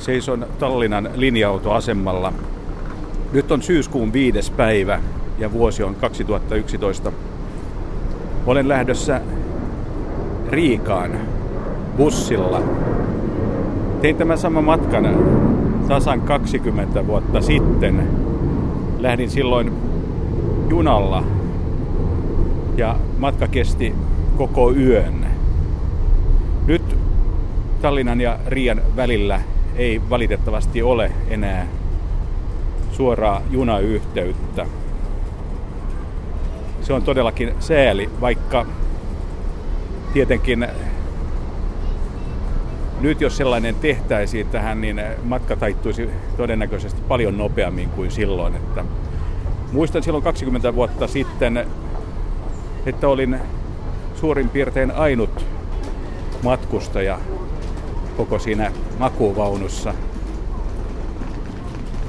Seison Tallinnan linja-autoasemalla. Nyt on syyskuun viides päivä ja vuosi on 2011. Olen lähdössä Riikaan bussilla. Tein tämän saman matkan tasan 20 vuotta sitten. Lähdin silloin junalla ja matka kesti koko yön. Nyt Tallinnan ja Riian välillä ei valitettavasti ole enää suoraa junayhteyttä. Se on todellakin sääli, vaikka tietenkin nyt jos sellainen tehtäisiin tähän, niin matka taittuisi todennäköisesti paljon nopeammin kuin silloin. Että muistan silloin 20 vuotta sitten, että olin suurin piirtein ainut matkustaja koko siinä makuvaunussa.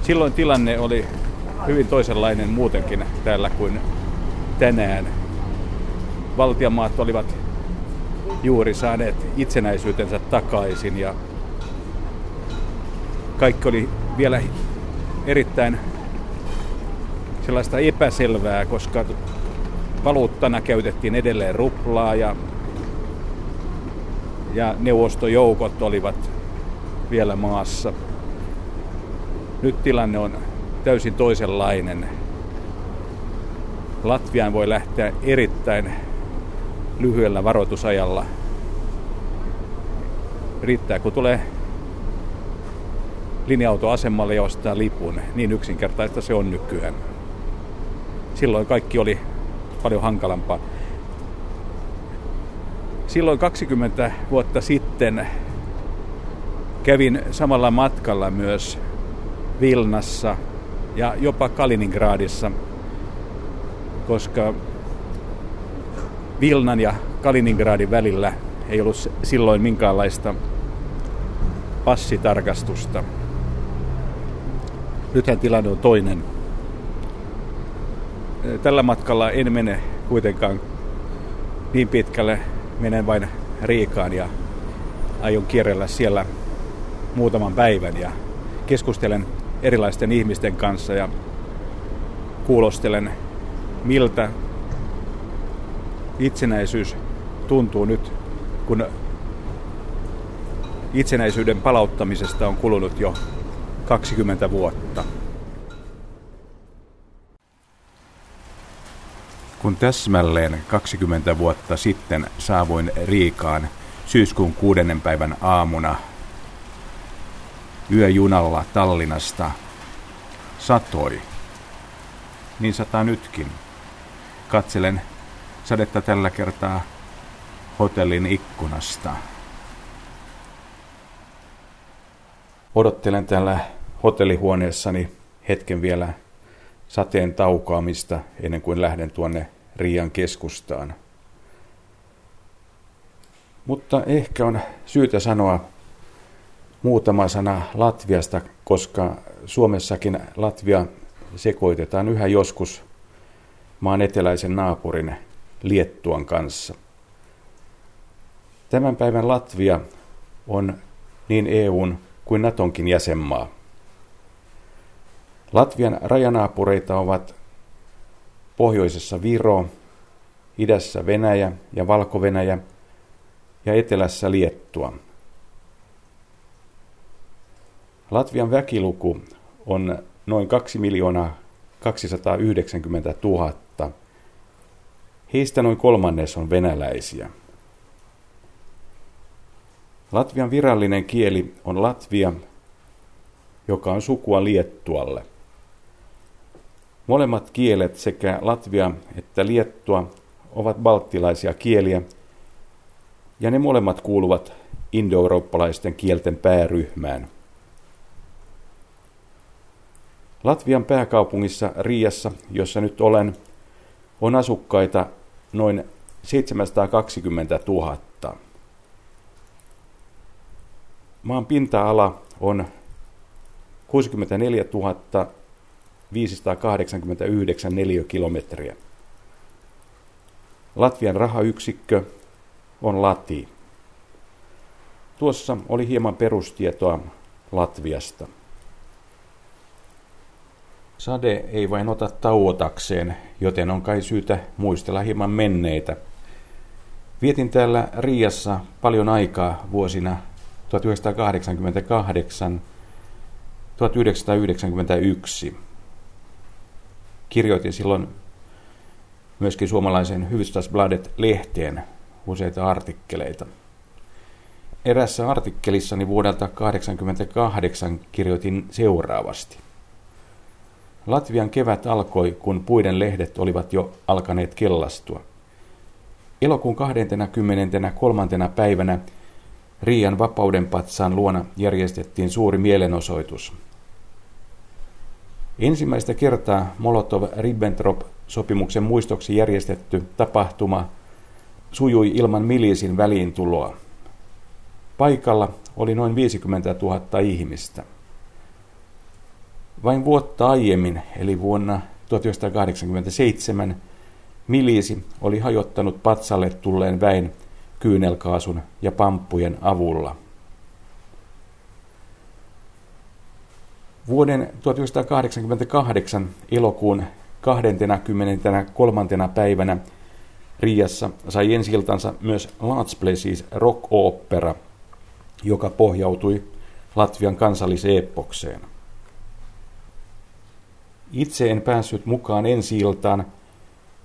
Silloin tilanne oli hyvin toisenlainen muutenkin täällä kuin tänään. Valtiamaat olivat juuri saaneet itsenäisyytensä takaisin ja kaikki oli vielä erittäin sellaista epäselvää, koska valuuttana käytettiin edelleen ruplaa ja, ja neuvostojoukot olivat vielä maassa. Nyt tilanne on täysin toisenlainen. Latviaan voi lähteä erittäin lyhyellä varoitusajalla. Riittää, kun tulee linja-autoasemalle ja ostaa lipun. Niin yksinkertaista se on nykyään. Silloin kaikki oli paljon hankalampaa. Silloin 20 vuotta sitten kävin samalla matkalla myös Vilnassa ja jopa Kaliningradissa, koska Vilnan ja Kaliningradin välillä ei ollut silloin minkäänlaista passitarkastusta. Nythän tilanne on toinen. Tällä matkalla en mene kuitenkaan niin pitkälle. Menen vain Riikaan ja aion kierrellä siellä muutaman päivän ja keskustelen erilaisten ihmisten kanssa ja kuulostelen, miltä itsenäisyys tuntuu nyt, kun itsenäisyyden palauttamisesta on kulunut jo 20 vuotta. Kun täsmälleen 20 vuotta sitten saavuin Riikaan syyskuun kuudennen päivän aamuna yöjunalla Tallinnasta, satoi. Niin sataa nytkin. Katselen sadetta tällä kertaa hotellin ikkunasta. Odottelen täällä hotellihuoneessani hetken vielä sateen taukoamista ennen kuin lähden tuonne Riian keskustaan. Mutta ehkä on syytä sanoa muutama sana Latviasta, koska Suomessakin Latvia sekoitetaan yhä joskus maan eteläisen naapurin Liettuan kanssa. Tämän päivän Latvia on niin EUn kuin Natonkin jäsenmaa. Latvian rajanaapureita ovat pohjoisessa Viro, idässä Venäjä ja Valko-Venäjä ja etelässä Liettua. Latvian väkiluku on noin 2 miljoonaa 290 000 Heistä noin kolmannes on venäläisiä. Latvian virallinen kieli on latvia, joka on sukua liettualle. Molemmat kielet sekä latvia että liettua ovat balttilaisia kieliä, ja ne molemmat kuuluvat indoeurooppalaisten kielten pääryhmään. Latvian pääkaupungissa Riassa, jossa nyt olen, on asukkaita noin 720 000. Maan pinta-ala on 64 589 neliökilometriä. Latvian rahayksikkö on lati. Tuossa oli hieman perustietoa Latviasta. Sade ei vain ota tauotakseen, joten on kai syytä muistella hieman menneitä. Vietin täällä Riassa paljon aikaa vuosina 1988 1991. Kirjoitin silloin myöskin suomalaisen Hufvudstadsbladet-lehteen useita artikkeleita. Erässä artikkelissani vuodelta 1988 kirjoitin seuraavasti. Latvian kevät alkoi, kun puiden lehdet olivat jo alkaneet kellastua. Elokuun 23. päivänä Riian vapaudenpatsaan luona järjestettiin suuri mielenosoitus. Ensimmäistä kertaa Molotov-Ribbentrop-sopimuksen muistoksi järjestetty tapahtuma sujui ilman miliisin väliintuloa. Paikalla oli noin 50 000 ihmistä. Vain vuotta aiemmin, eli vuonna 1987, miliisi oli hajottanut patsalle tulleen väen kyynelkaasun ja pamppujen avulla. Vuoden 1988 elokuun 23. päivänä Riassa sai ensiltansa myös Large Places Rock Opera, joka pohjautui Latvian kansalliseepokseen. Itse en päässyt mukaan ensi iltaan,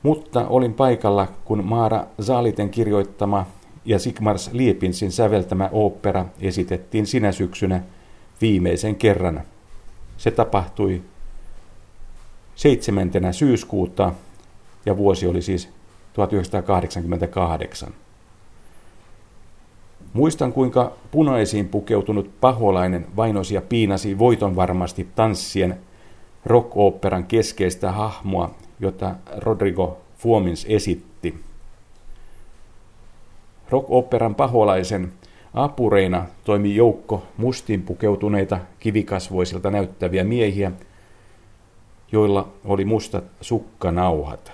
mutta olin paikalla, kun Maara Zaaliten kirjoittama ja Sigmars Liepinsin säveltämä opera esitettiin sinä syksynä viimeisen kerran. Se tapahtui 7. syyskuuta ja vuosi oli siis 1988. Muistan, kuinka punaisiin pukeutunut paholainen vainosi ja piinasi voiton varmasti tanssien rock-oopperan keskeistä hahmoa, jota Rodrigo Fuomins esitti. Rock-oopperan paholaisen apureina toimi joukko mustiin pukeutuneita kivikasvoisilta näyttäviä miehiä, joilla oli mustat sukkanauhat.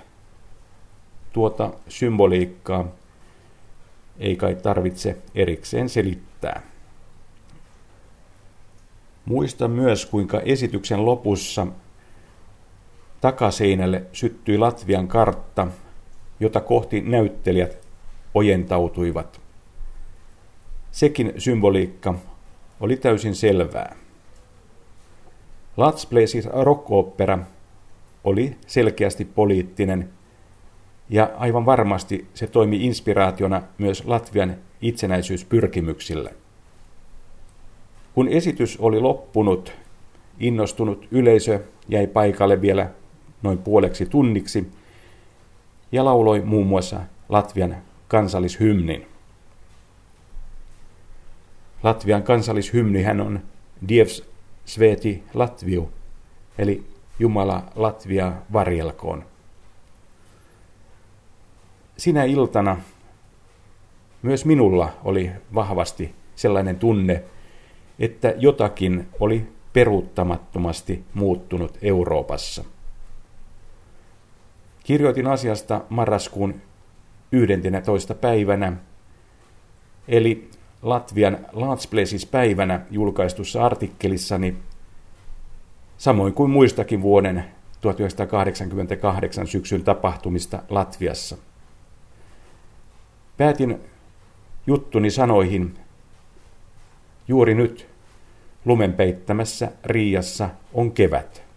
Tuota symboliikkaa ei kai tarvitse erikseen selittää. Muista myös, kuinka esityksen lopussa takaseinälle syttyi Latvian kartta, jota kohti näyttelijät ojentautuivat. Sekin symboliikka oli täysin selvää. Let's Places rock-opera oli selkeästi poliittinen ja aivan varmasti se toimi inspiraationa myös Latvian itsenäisyyspyrkimyksille. Kun esitys oli loppunut, innostunut yleisö jäi paikalle vielä noin puoleksi tunniksi ja lauloi muun muassa Latvian kansallishymnin. Latvian kansallishymnihän on Dievs Sveti Latviu, eli Jumala Latvia varjelkoon. Sinä iltana myös minulla oli vahvasti sellainen tunne, että jotakin oli peruuttamattomasti muuttunut Euroopassa. Kirjoitin asiasta marraskuun 11. päivänä, eli Latvian Large Places-päivänä julkaistussa artikkelissani, samoin kuin muistakin vuoden 1988 syksyn tapahtumista Latviassa. Päätin juttuni sanoihin, juuri nyt lumenpeittämässä Riassa on kevät.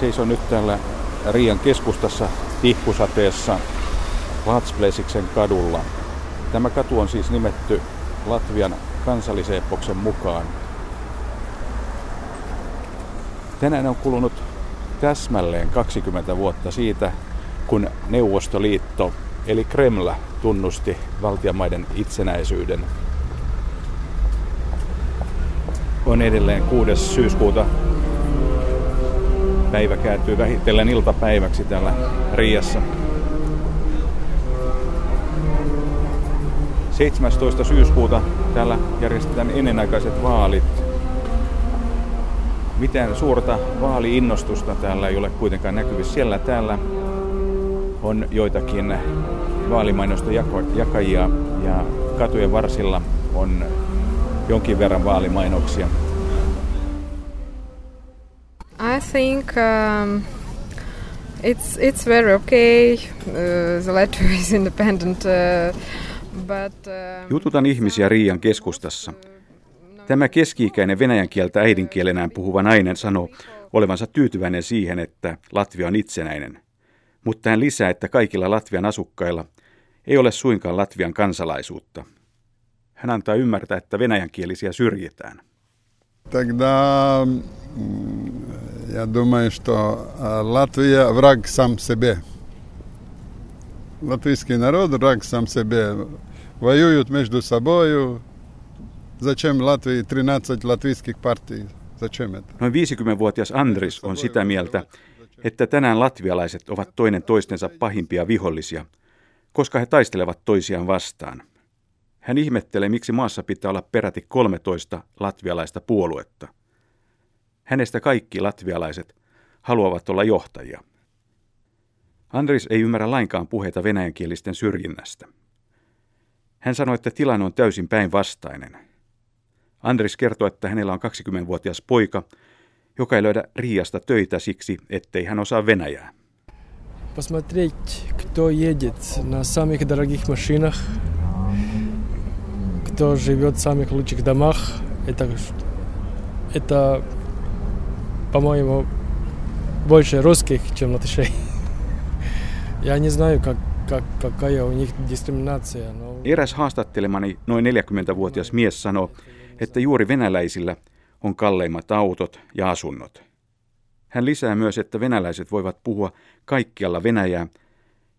Seison nyt täällä Riian keskustassa tihkusateessa Latsplaisiksen kadulla. Tämä katu on siis nimetty Latvian kansallisepoksen mukaan. Tänään on kulunut täsmälleen 20 vuotta siitä, kun Neuvostoliitto eli Kremla tunnusti valtiamaiden itsenäisyyden. On edelleen 6. syyskuuta. Päivä kääntyy vähitellen iltapäiväksi täällä Riassa. 17. syyskuuta täällä järjestetään ennenaikaiset vaalit. Mitään suurta vaaliinnostusta täällä ei ole kuitenkaan näkyvissä. Siellä täällä on joitakin vaalimainosta jakajia ja katujen varsilla on jonkin verran vaalimainoksia. I think um, it's it's very okay. Uh, the Latvia is independent. Uh, but, uh, Jututan ihmisiä Riian keskustassa. Tämä keski-ikäinen venäjän kieltä äidinkielenään puhuva nainen sanoo olevansa tyytyväinen siihen, että Latvia on itsenäinen. Mutta hän lisää, että kaikilla Latvian asukkailla ei ole suinkaan Latvian kansalaisuutta. Hän antaa ymmärtää, että venäjänkielisiä syrjitään. Тогда я думаю, что Латвия враг сам себе. Латвийский народ враг сам себе. Воюют между собой. Зачем Латвии 13 латвийских партий? Зачем это? Noin 50-vuotias Andris on sitä mieltä, että tänään latvialaiset ovat toinen toistensa pahimpia vihollisia, koska he taistelevat toisiaan vastaan. Hän ihmettelee, miksi maassa pitää olla peräti 13 latvialaista puoluetta. Hänestä kaikki latvialaiset haluavat olla johtajia. Andris ei ymmärrä lainkaan puheita venäjänkielisten syrjinnästä. Hän sanoi, että tilanne on täysin päinvastainen. Andris kertoo, että hänellä on 20-vuotias poika, joka ei löydä Riasta töitä siksi, ettei hän osaa venäjää. Посмотреть, кто едет на самых дорогих машинах, кто живет в самых лучших домах, это, это по-моему, больше русских, чем латышей. Я не знаю, как, как, какая у них дискриминация. Но... Eräs haastattelemani noin 40-vuotias mies sanoi, että juuri venäläisillä on kalleimmat autot ja asunnot. Hän lisää myös, että venäläiset voivat puhua kaikkialla Venäjää,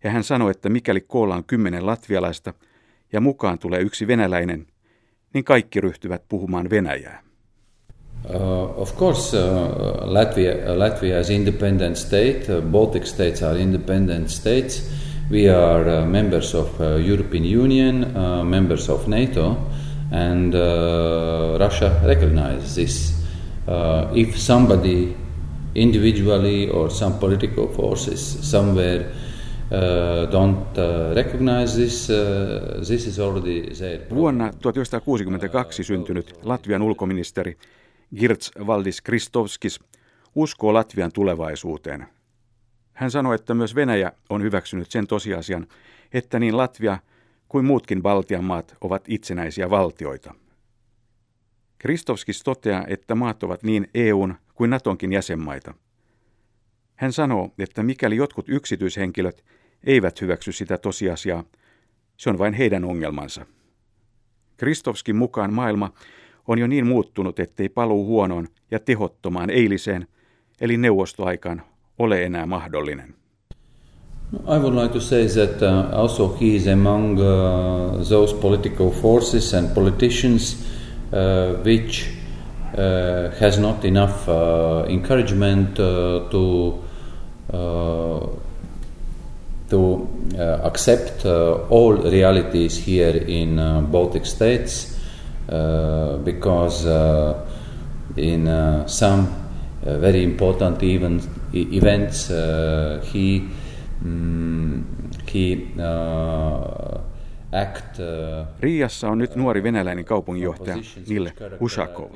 ja hän sanoi, että mikäli koolla on kymmenen latvialaista ja mukaan tulee yksi venäläinen, niin kaikki ryhtyvät puhumaan Venäjää. Uh, of course, uh, Latvia, Latvia is independent state. Uh, Baltic states are independent states. We are members of European Union, members of NATO, and Russia recognizes this. If somebody individually or some political forces somewhere uh, don't uh, recognize this, uh, this is already there. Vuonna 1962 syntynyt Latvian ulkoministeri Girts Valdis Kristovskis uskoo Latvian tulevaisuuteen. Hän sanoi, että myös Venäjä on hyväksynyt sen tosiasian, että niin Latvia kuin muutkin Baltian maat ovat itsenäisiä valtioita. Kristovskis toteaa, että maat ovat niin EUn kuin Natonkin jäsenmaita. Hän sanoo, että mikäli jotkut yksityishenkilöt eivät hyväksy sitä tosiasiaa, se on vain heidän ongelmansa. Kristovskin mukaan maailma on jo niin muuttunut, ettei paluu huonoon ja tehottomaan eiliseen, eli neuvostoaikaan, ole enää mahdollinen. I would like to say that uh, also he is among uh, those political forces and politicians uh, which uh, has not enough uh, encouragement uh, to uh, to uh, accept uh, all realities here in uh, Baltic states because uh, in uh, some uh, very important even, events uh, he mm, he uh, act, uh, Riassa on nyt nuori venäläinen kaupunginjohtaja Nille Ushakov.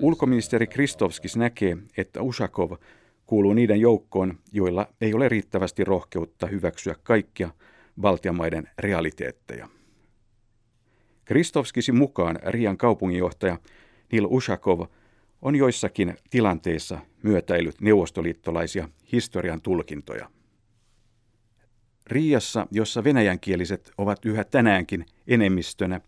Ulkoministeri Kristovskis näkee, että Ushakov kuuluu niiden joukkoon, joilla ei ole riittävästi rohkeutta hyväksyä kaikkia valtiamaiden realiteetteja. Kristovskisin mukaan Rian kaupunginjohtaja Nil Ushakov on joissakin tilanteissa myötäillyt neuvostoliittolaisia historian tulkintoja. Riassa, jossa venäjänkieliset ovat yhä tänäänkin enemmistönä,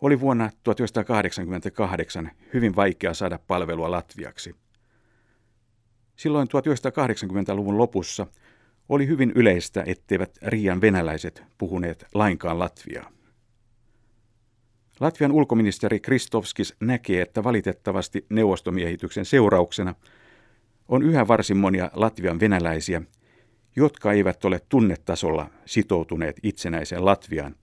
oli vuonna 1988 hyvin vaikea saada palvelua latviaksi. Silloin 1980-luvun lopussa Oli hyvin yleistä, etteivät Riian venäläiset puhuneet lainkaan latviaa. Latvian ulkoministeri Kristovskis näkee, että valitettavasti neuvostomiehityksen seurauksena on yhä varsin monia Latvian venäläisiä, jotka eivät ole tunnetasolla sitoutuneet itsenäiseen Latviaan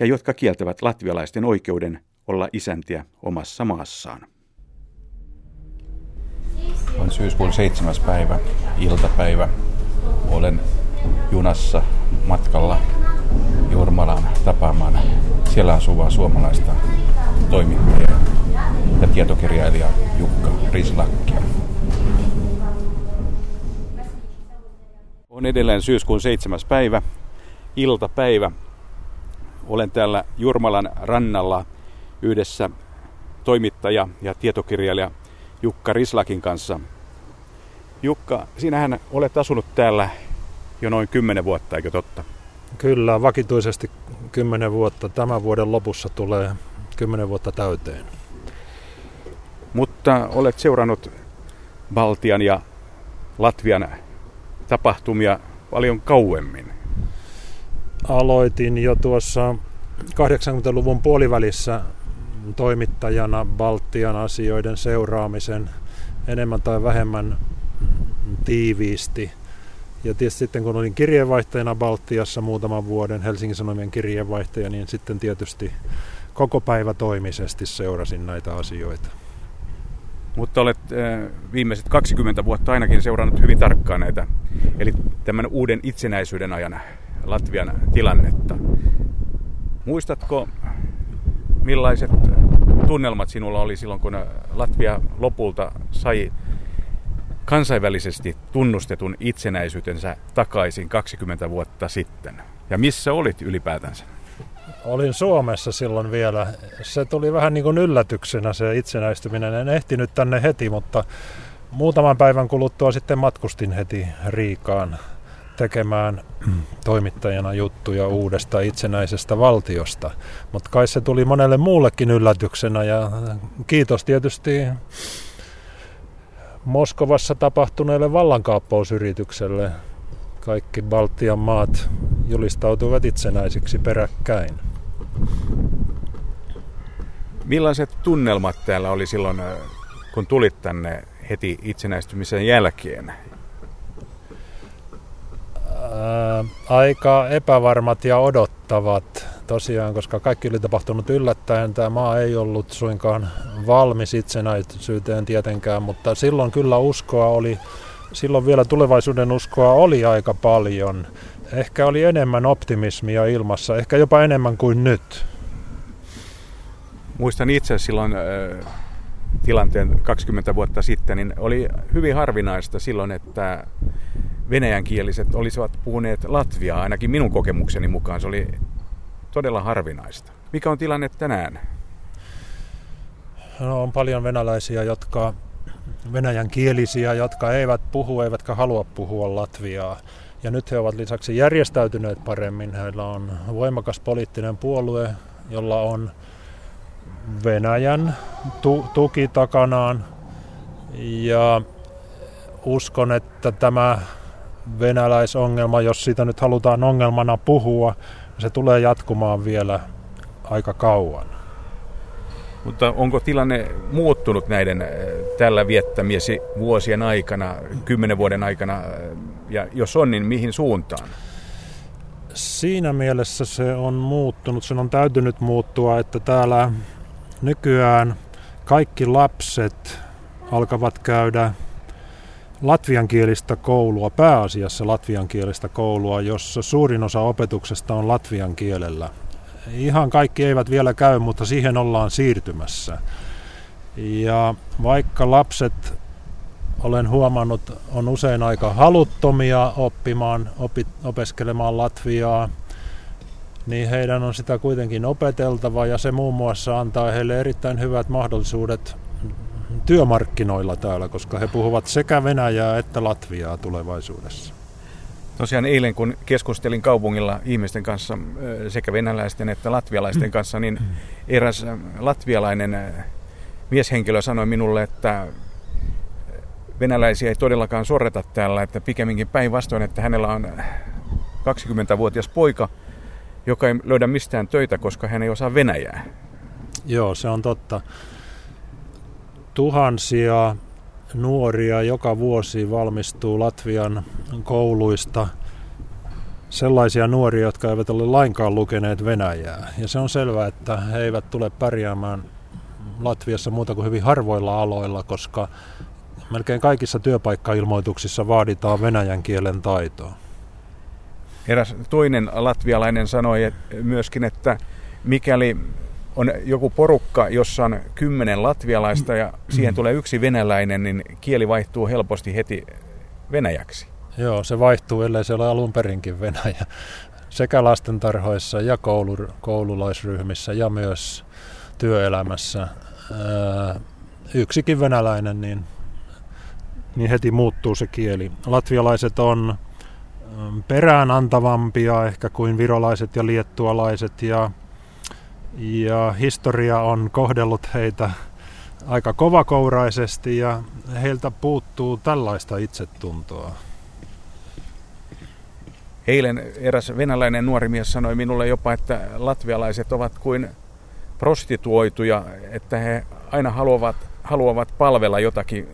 ja jotka kieltävät latvialaisten oikeuden olla isäntiä omassa maassaan. On syyskuun seitsemäs päivä, iltapäivä. Olen junassa matkalla Jurmalaan tapaamaan siellä asuvaa suomalaista toimittajaa ja tietokirjailija Jukka Rislakkia. On edelleen syyskuun seitsemäs päivä, iltapäivä. Olen täällä Jurmalan rannalla yhdessä toimittaja ja tietokirjailija Jukka Rislakin kanssa. Jukka, sinähän olet asunut täällä jo noin kymmenen vuotta, eikö totta? Kyllä, vakituisesti kymmenen vuotta. Tämän vuoden lopussa tulee kymmenen vuotta täyteen. Mutta olet seurannut Baltian ja Latvian tapahtumia paljon kauemmin. Aloitin jo tuossa 80-luvun puolivälissä toimittajana Baltian asioiden seuraamisen enemmän tai vähemmän tiiviisti. Ja tietysti sitten kun olin kirjeenvaihtajana Baltiassa muutaman vuoden, Helsingin Sanomien kirjeenvaihtaja, niin sitten tietysti koko päivä toimisesti seurasin näitä asioita. Mutta olet viimeiset 20 vuotta ainakin seurannut hyvin tarkkaan näitä, eli tämän uuden itsenäisyyden ajan Latvian tilannetta. Muistatko, millaiset tunnelmat sinulla oli silloin, kun Latvia lopulta sai kansainvälisesti tunnustetun itsenäisyytensä takaisin 20 vuotta sitten? Ja missä olit ylipäätänsä? Olin Suomessa silloin vielä. Se tuli vähän niin kuin yllätyksenä se itsenäistyminen. En ehtinyt tänne heti, mutta muutaman päivän kuluttua sitten matkustin heti Riikaan tekemään toimittajana juttuja uudesta itsenäisestä valtiosta. Mutta kai se tuli monelle muullekin yllätyksenä ja kiitos tietysti Moskovassa tapahtuneelle vallankaappausyritykselle. Kaikki Baltian maat julistautuivat itsenäisiksi peräkkäin. Millaiset tunnelmat täällä oli silloin, kun tulit tänne heti itsenäistymisen jälkeen? Ää, aika epävarmat ja odottavat tosiaan, koska kaikki oli tapahtunut yllättäen. Tämä maa ei ollut suinkaan valmis itsenäisyyteen tietenkään, mutta silloin kyllä uskoa oli, silloin vielä tulevaisuuden uskoa oli aika paljon. Ehkä oli enemmän optimismia ilmassa, ehkä jopa enemmän kuin nyt. Muistan itse silloin tilanteen 20 vuotta sitten, niin oli hyvin harvinaista silloin, että venäjänkieliset olisivat puhuneet latviaa, ainakin minun kokemukseni mukaan se oli todella harvinaista. Mikä on tilanne tänään? No, on paljon venäläisiä, jotka venäjän kielisiä, jotka eivät puhu eivätkä halua puhua latviaa. Ja nyt he ovat lisäksi järjestäytyneet paremmin. Heillä on voimakas poliittinen puolue, jolla on Venäjän tu- tuki takanaan. Ja uskon, että tämä venäläisongelma, jos siitä nyt halutaan ongelmana puhua, se tulee jatkumaan vielä aika kauan. Mutta onko tilanne muuttunut näiden äh, tällä viettämiesi vuosien aikana, kymmenen vuoden aikana, äh, ja jos on, niin mihin suuntaan? Siinä mielessä se on muuttunut, sen on täytynyt muuttua, että täällä nykyään kaikki lapset alkavat käydä latviankielistä koulua, pääasiassa latviankielistä koulua, jossa suurin osa opetuksesta on latvian kielellä. Ihan kaikki eivät vielä käy, mutta siihen ollaan siirtymässä. Ja vaikka lapset, olen huomannut, on usein aika haluttomia oppimaan, opi, opeskelemaan latviaa, niin heidän on sitä kuitenkin opeteltava ja se muun muassa antaa heille erittäin hyvät mahdollisuudet työmarkkinoilla täällä, koska he puhuvat sekä Venäjää että Latviaa tulevaisuudessa. Tosiaan eilen, kun keskustelin kaupungilla ihmisten kanssa, sekä venäläisten että latvialaisten kanssa, niin eräs latvialainen mieshenkilö sanoi minulle, että venäläisiä ei todellakaan sorreta täällä, että pikemminkin päinvastoin, että hänellä on 20-vuotias poika, joka ei löydä mistään töitä, koska hän ei osaa venäjää. Joo, se on totta. Tuhansia nuoria joka vuosi valmistuu Latvian kouluista sellaisia nuoria, jotka eivät ole lainkaan lukeneet Venäjää. Ja se on selvää, että he eivät tule pärjäämään Latviassa muuta kuin hyvin harvoilla aloilla, koska melkein kaikissa työpaikkailmoituksissa vaaditaan venäjän kielen taitoa. Eräs toinen latvialainen sanoi myöskin, että mikäli on joku porukka, jossa on kymmenen latvialaista ja siihen tulee yksi venäläinen, niin kieli vaihtuu helposti heti venäjäksi. Joo, se vaihtuu, ellei se ole alun perinkin Venäjä. Sekä lastentarhoissa ja koulu, koululaisryhmissä ja myös työelämässä. yksikin venäläinen, niin, niin heti muuttuu se kieli. Latvialaiset on peräänantavampia ehkä kuin virolaiset ja liettualaiset ja, ja historia on kohdellut heitä aika kovakouraisesti ja heiltä puuttuu tällaista itsetuntoa. Eilen eräs venäläinen nuori mies sanoi minulle jopa, että latvialaiset ovat kuin prostituoituja, että he aina haluavat, haluavat palvella jotakin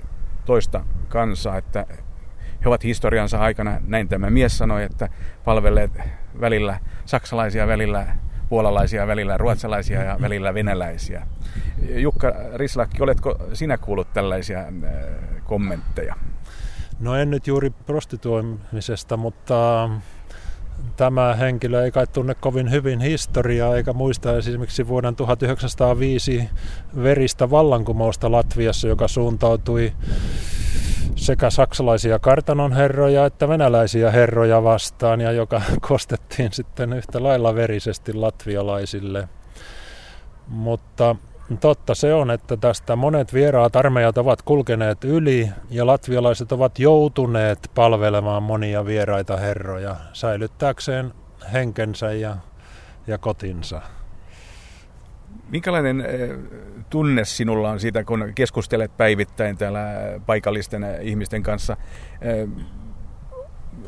toista kansaa, että he ovat historiansa aikana, näin tämä mies sanoi, että palvelleet välillä saksalaisia, välillä puolalaisia, välillä ruotsalaisia ja välillä venäläisiä. Jukka Rislakki, oletko sinä kuullut tällaisia äh, kommentteja? No en nyt juuri prostituoimisesta, mutta tämä henkilö ei kai tunne kovin hyvin historiaa eikä muista esimerkiksi vuoden 1905 veristä vallankumousta Latviassa, joka suuntautui sekä saksalaisia kartanon herroja että venäläisiä herroja vastaan ja joka kostettiin sitten yhtä lailla verisesti latvialaisille. Mutta totta se on, että tästä monet vieraat armeijat ovat kulkeneet yli ja latvialaiset ovat joutuneet palvelemaan monia vieraita herroja säilyttääkseen henkensä ja, ja kotinsa. Minkälainen eh, tunne sinulla on siitä, kun keskustelet päivittäin täällä paikallisten ihmisten kanssa? Eh,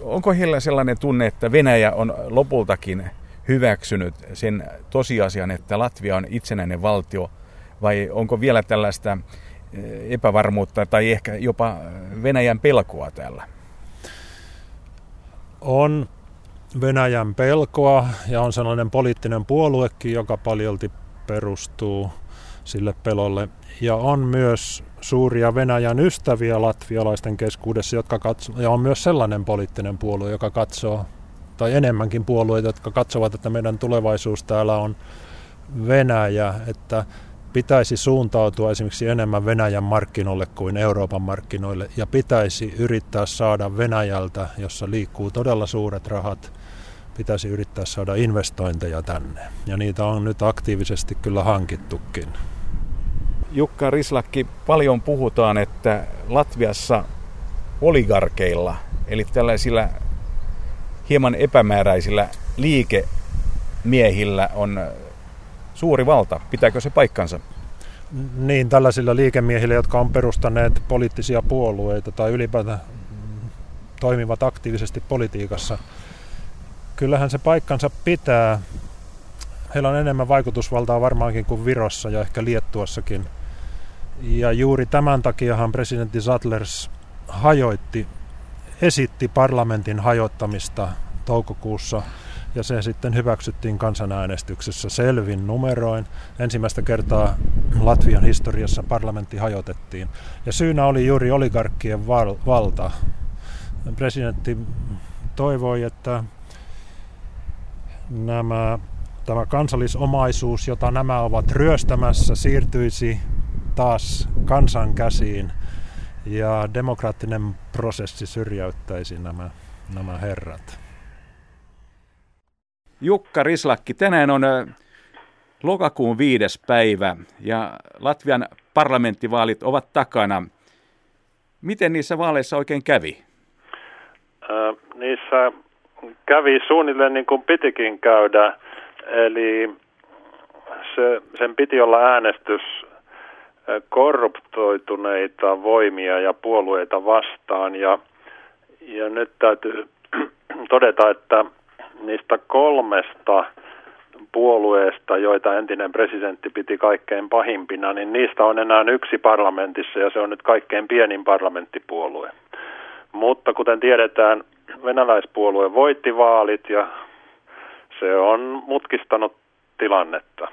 onko heillä sellainen tunne, että Venäjä on lopultakin hyväksynyt sen tosiasian, että Latvia on itsenäinen valtio, vai onko vielä tällaista eh, epävarmuutta tai ehkä jopa Venäjän pelkoa täällä? On Venäjän pelkoa ja on sellainen poliittinen puoluekin, joka paljolti perustuu sille pelolle. Ja on myös suuria Venäjän ystäviä latvialaisten keskuudessa, jotka katso, ja on myös sellainen poliittinen puolue, joka katsoo, tai enemmänkin puolueita, jotka katsovat, että meidän tulevaisuus täällä on Venäjä, että pitäisi suuntautua esimerkiksi enemmän Venäjän markkinoille kuin Euroopan markkinoille, ja pitäisi yrittää saada Venäjältä, jossa liikkuu todella suuret rahat, pitäisi yrittää saada investointeja tänne. Ja niitä on nyt aktiivisesti kyllä hankittukin. Jukka Rislakki, paljon puhutaan, että Latviassa oligarkeilla, eli tällaisilla hieman epämääräisillä liikemiehillä on suuri valta. Pitääkö se paikkansa? Niin, tällaisilla liikemiehillä, jotka on perustaneet poliittisia puolueita tai ylipäätään toimivat aktiivisesti politiikassa – kyllähän se paikkansa pitää. Heillä on enemmän vaikutusvaltaa varmaankin kuin Virossa ja ehkä Liettuassakin. Ja juuri tämän takiahan presidentti Zatlers hajoitti, esitti parlamentin hajottamista toukokuussa ja se sitten hyväksyttiin kansanäänestyksessä selvin numeroin. Ensimmäistä kertaa Latvian historiassa parlamentti hajotettiin. Ja syynä oli juuri oligarkkien val- valta. Presidentti toivoi, että nämä, tämä kansallisomaisuus, jota nämä ovat ryöstämässä, siirtyisi taas kansan käsiin ja demokraattinen prosessi syrjäyttäisi nämä, nämä herrat. Jukka Rislakki, tänään on lokakuun viides päivä ja Latvian parlamenttivaalit ovat takana. Miten niissä vaaleissa oikein kävi? Äh, niissä kävi suunnilleen niin kuin pitikin käydä, eli se, sen piti olla äänestys korruptoituneita voimia ja puolueita vastaan. Ja, ja nyt täytyy todeta, että niistä kolmesta puolueesta, joita entinen presidentti piti kaikkein pahimpina, niin niistä on enää yksi parlamentissa ja se on nyt kaikkein pienin parlamenttipuolue. Mutta kuten tiedetään, venäläispuolue voitti vaalit ja se on mutkistanut tilannetta.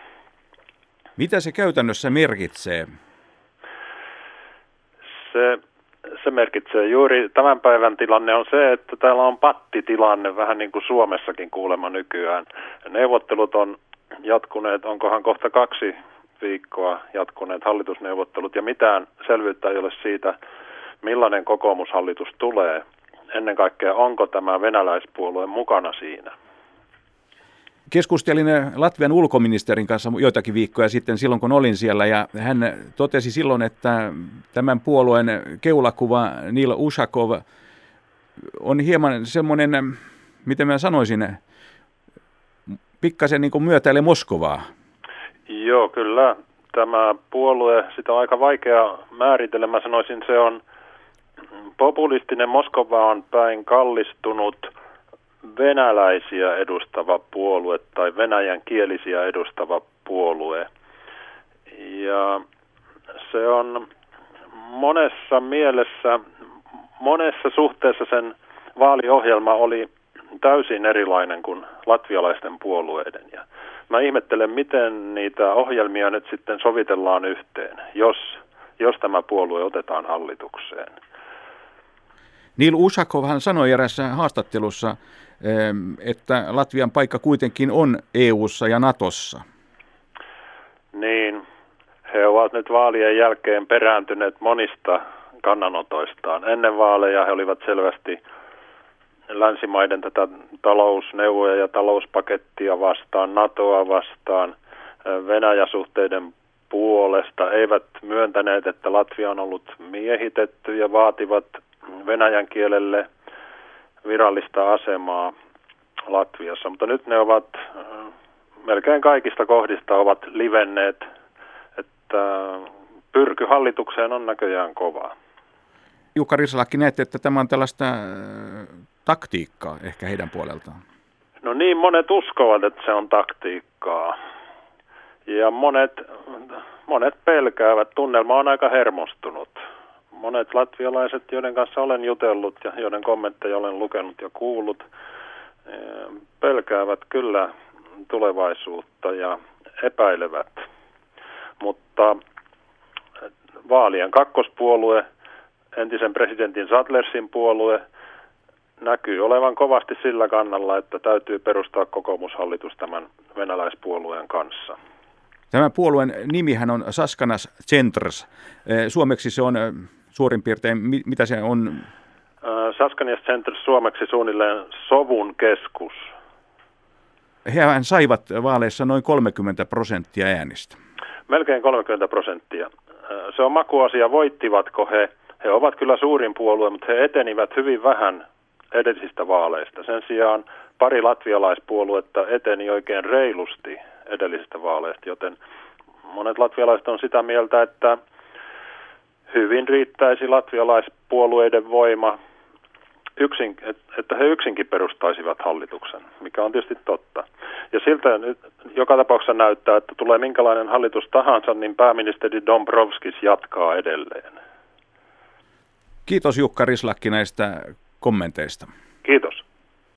Mitä se käytännössä merkitsee? Se, se merkitsee juuri, tämän päivän tilanne on se, että täällä on pattitilanne, vähän niin kuin Suomessakin kuulemma nykyään. Neuvottelut on jatkuneet, onkohan kohta kaksi viikkoa jatkuneet hallitusneuvottelut ja mitään selvyyttä ei ole siitä, millainen kokoomushallitus tulee. Ennen kaikkea, onko tämä venäläispuolue mukana siinä? Keskustelin Latvian ulkoministerin kanssa joitakin viikkoja sitten silloin, kun olin siellä, ja hän totesi silloin, että tämän puolueen keulakuva Neil Ushakov on hieman semmoinen, miten mä sanoisin, pikkasen niin myötäile Moskovaa. Joo, kyllä. Tämä puolue, sitä on aika vaikea määritellä. Mä sanoisin, se on populistinen Moskovaan päin kallistunut – venäläisiä edustava puolue tai venäjän kielisiä edustava puolue. Ja se on monessa mielessä, monessa suhteessa sen vaaliohjelma oli täysin erilainen kuin latvialaisten puolueiden. Ja mä ihmettelen, miten niitä ohjelmia nyt sitten sovitellaan yhteen, jos, jos tämä puolue otetaan hallitukseen. Neil Ushakov hän sanoi erässä haastattelussa, että Latvian paikka kuitenkin on EU:ssa ja Natossa. Niin, he ovat nyt vaalien jälkeen perääntyneet monista kannanotoistaan. Ennen vaaleja he olivat selvästi länsimaiden tätä talousneuvoja ja talouspakettia vastaan, NATOa vastaan, Venäjä-suhteiden puolesta, eivät myöntäneet, että Latvia on ollut miehitetty ja vaativat venäjän kielelle virallista asemaa Latviassa, mutta nyt ne ovat äh, melkein kaikista kohdista ovat livenneet, että pyrky hallitukseen on näköjään kovaa. Jukka Risalakki, näette, että tämä on tällaista äh, taktiikkaa ehkä heidän puoleltaan? No niin, monet uskovat, että se on taktiikkaa. Ja monet, monet pelkäävät. Tunnelma on aika hermostunut monet latvialaiset, joiden kanssa olen jutellut ja joiden kommentteja olen lukenut ja kuullut, eh, pelkäävät kyllä tulevaisuutta ja epäilevät. Mutta vaalien kakkospuolue, entisen presidentin Sadlersin puolue, näkyy olevan kovasti sillä kannalla, että täytyy perustaa kokoomushallitus tämän venäläispuolueen kanssa. Tämän puolueen nimihän on Saskanas Centers. Eh, suomeksi se on eh, suurin piirtein, mitä se on? Äh, Saskanias Center suomeksi suunnilleen sovun keskus. Hehän saivat vaaleissa noin 30 prosenttia äänistä. Melkein 30 prosenttia. Äh, se on makuasia, voittivatko he. He ovat kyllä suurin puolue, mutta he etenivät hyvin vähän edellisistä vaaleista. Sen sijaan pari latvialaispuoluetta eteni oikein reilusti edellisistä vaaleista, joten monet latvialaiset on sitä mieltä, että hyvin riittäisi latvialaispuolueiden voima, yksin, että he yksinkin perustaisivat hallituksen, mikä on tietysti totta. Ja siltä nyt joka tapauksessa näyttää, että tulee minkälainen hallitus tahansa, niin pääministeri Dombrovskis jatkaa edelleen. Kiitos Jukka Rislakki näistä kommenteista. Kiitos.